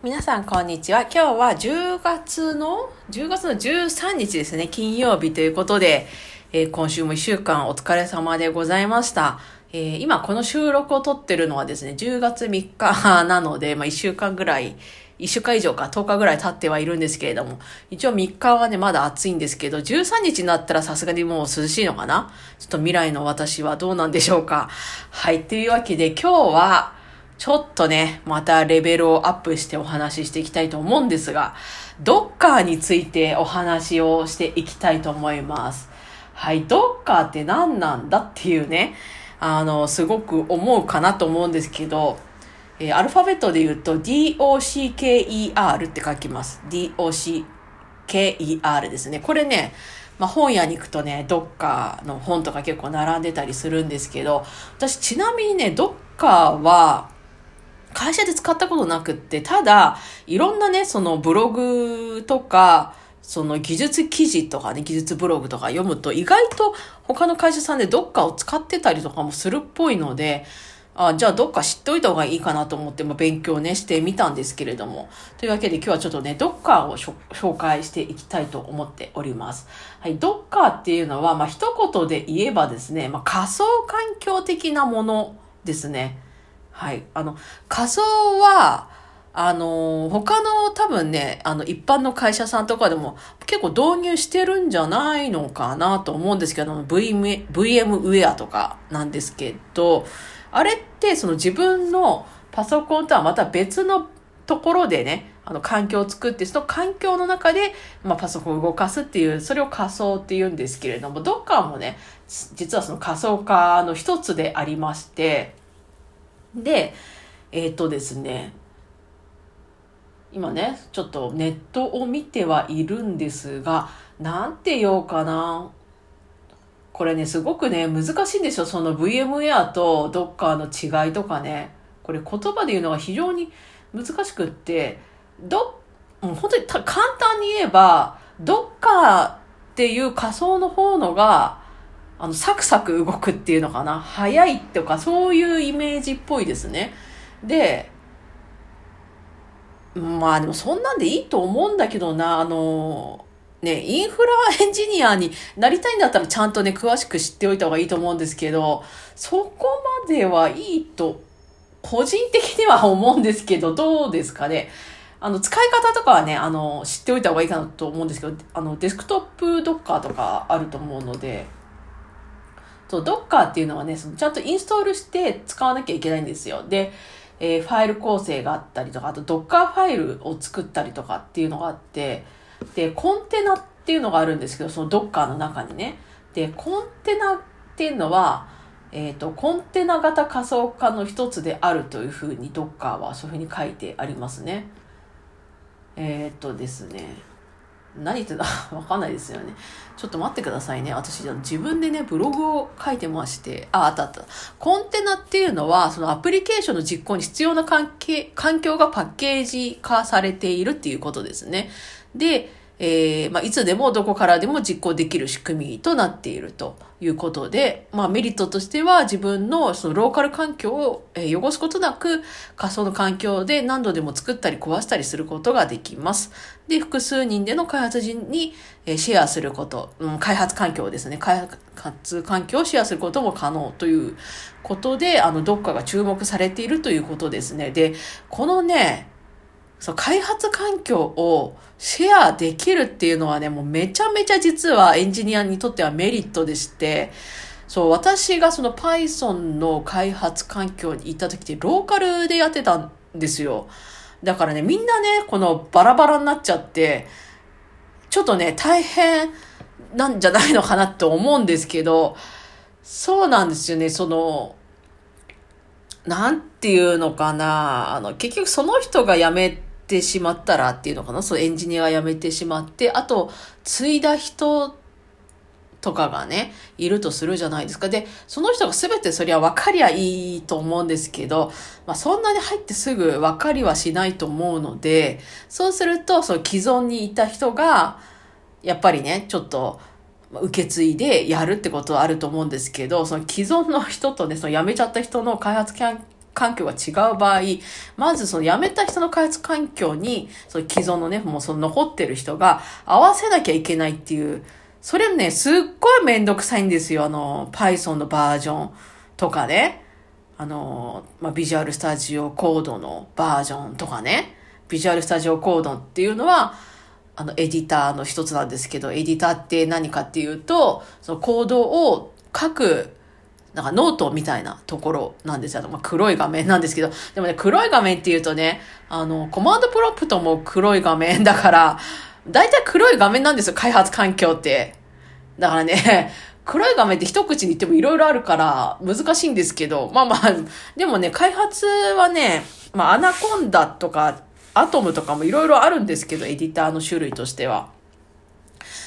皆さんこんにちは。今日は10月の、10月の13日ですね、金曜日ということで、えー、今週も1週間お疲れ様でございました。えー、今この収録を撮ってるのはですね、10月3日なので、まあ1週間ぐらい、1週間以上か10日ぐらい経ってはいるんですけれども、一応3日はね、まだ暑いんですけど、13日になったらさすがにもう涼しいのかな？ちょっと未来の私はどうなんでしょうか？はい、というわけで今日は、ちょっとね、またレベルをアップしてお話ししていきたいと思うんですが、ドッカーについてお話をしていきたいと思います。はい、ドッカーって何なんだっていうね、あの、すごく思うかなと思うんですけど、えー、アルファベットで言うと DOCKER って書きます。DOCKER ですね。これね、まあ、本屋に行くとね、どっかの本とか結構並んでたりするんですけど、私ちなみにね、どっかは、会社で使ったことなくって、ただ、いろんなね、そのブログとか、その技術記事とかね、技術ブログとか読むと、意外と他の会社さんでどっかを使ってたりとかもするっぽいので、あじゃあどっか知っておいた方がいいかなと思っても勉強ねしてみたんですけれども。というわけで今日はちょっとね、ドッカーを紹介していきたいと思っております。はい、ドッカーっていうのは、まあ一言で言えばですね、まあ仮想環境的なものですね。はい。あの、仮想は、あの、他の多分ね、あの、一般の会社さんとかでも結構導入してるんじゃないのかなと思うんですけど、VM、VMware とかなんですけど、あれってその自分のパソコンとはまた別のところでね、あの環境を作って、その環境の中で、まあ、パソコンを動かすっていう、それを仮想って言うんですけれども、どっかもね、実はその仮想化の一つでありまして、で、えっ、ー、とですね、今ね、ちょっとネットを見てはいるんですが、なんて言おうかな。これね、すごくね、難しいんですよ。その VMware と Docker の違いとかね。これ言葉で言うのが非常に難しくって、ど、もう本当に簡単に言えば、Docker っていう仮想の方のが、あの、サクサク動くっていうのかな。早いとか、そういうイメージっぽいですね。で、まあでもそんなんでいいと思うんだけどな、あの、ね、インフラエンジニアになりたいんだったらちゃんとね、詳しく知っておいた方がいいと思うんですけど、そこまではいいと、個人的には思うんですけど、どうですかね。あの、使い方とかはね、あの、知っておいた方がいいかなと思うんですけど、あの、デスクトップドッカーとかあると思うので、そう、ドッカーっていうのはね、そのちゃんとインストールして使わなきゃいけないんですよ。で、えー、ファイル構成があったりとか、あとドッカーファイルを作ったりとかっていうのがあって、で、コンテナっていうのがあるんですけど、そのドッカーの中にね。で、コンテナっていうのは、えっ、ー、と、コンテナ型仮想化の一つであるというふうにドッカーはそういうふうに書いてありますね。えっ、ー、とですね。何言ってたわかんないですよね。ちょっと待ってくださいね。私、自分でね、ブログを書いてまして、あ、あったあった。コンテナっていうのは、そのアプリケーションの実行に必要な関係、環境がパッケージ化されているっていうことですね。で、えー、まあ、いつでもどこからでも実行できる仕組みとなっているということで、まあ、メリットとしては自分のそのローカル環境を、汚すことなく仮想の環境で何度でも作ったり壊したりすることができます。で、複数人での開発人に、シェアすること、うん、開発環境ですね、開発環境をシェアすることも可能ということで、あの、どっかが注目されているということですね。で、このね、そう、開発環境をシェアできるっていうのはね、もうめちゃめちゃ実はエンジニアにとってはメリットでして、そう、私がその Python の開発環境に行った時ってローカルでやってたんですよ。だからね、みんなね、このバラバラになっちゃって、ちょっとね、大変なんじゃないのかなと思うんですけど、そうなんですよね、その、なんていうのかな、あの、結局その人が辞めててしまったらっていうのかな、そうエンジニアが辞めてしまって、あと、継いだ人とかがね、いるとするじゃないですか。で、その人が全てそりゃ分かりゃいいと思うんですけど、まあそんなに入ってすぐ分かりはしないと思うので、そうすると、その既存にいた人が、やっぱりね、ちょっと、受け継いでやるってことはあると思うんですけど、その既存の人とね、その辞めちゃった人の開発キャン環境が違う場合、まずその辞めた人の開発環境に、その既存のね、もうその残ってる人が合わせなきゃいけないっていう、それね、すっごいめんどくさいんですよ。あの、Python のバージョンとかね。あの、まあ、ビジュアルスタジオコードのバージョンとかね。ビジュアルスタジオコードっていうのは、あの、エディターの一つなんですけど、エディターって何かっていうと、そのコードを書く、なんかノートみたいなところなんですよ。まあ、黒い画面なんですけど、でもね、黒い画面っていうとね、あの、コマンドプロンプトも黒い画面だから、だいたい黒い画面なんですよ、開発環境って。だからね、黒い画面って一口に言ってもいろいろあるから難しいんですけど、まあまあ、でもね、開発はね、まあアナコンダとかアトムとかもいろいろあるんですけど、エディターの種類としては。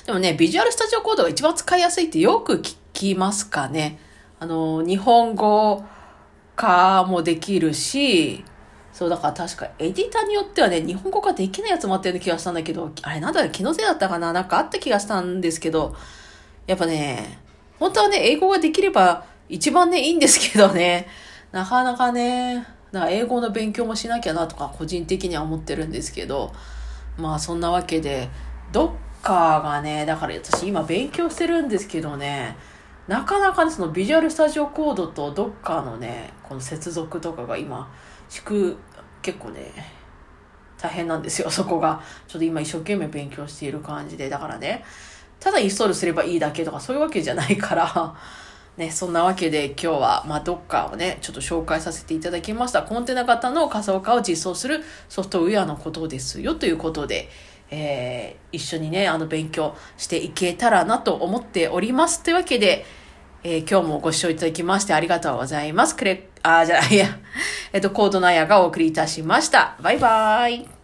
でもね、ビジュアルスタジオコードが一番使いやすいってよく聞きますかね。あの、日本語化もできるし、そう、だから確かエディターによってはね、日本語化できないやつもあったような気がしたんだけど、あれなんだろう、気のせいだったかななんかあった気がしたんですけど、やっぱね、本当はね、英語ができれば一番ね、いいんですけどね、なかなかね、だか英語の勉強もしなきゃなとか個人的には思ってるんですけど、まあそんなわけで、どっかがね、だから私今勉強してるんですけどね、なかなかね、そのビジュアルスタジオコードとどっかのね、この接続とかが今、しく、結構ね、大変なんですよ、そこが。ちょっと今一生懸命勉強している感じで。だからね、ただインストールすればいいだけとかそういうわけじゃないから ね、そんなわけで今日は、まあ、どっかをね、ちょっと紹介させていただきました。コンテナ型の仮想化を実装するソフトウェアのことですよということで、えー、一緒にね、あの、勉強していけたらなと思っております。というわけで、えー、今日もご視聴いただきましてありがとうございます。くれ、あ、じゃあ、いや、えっと、コードナヤがお送りいたしました。バイバーイ。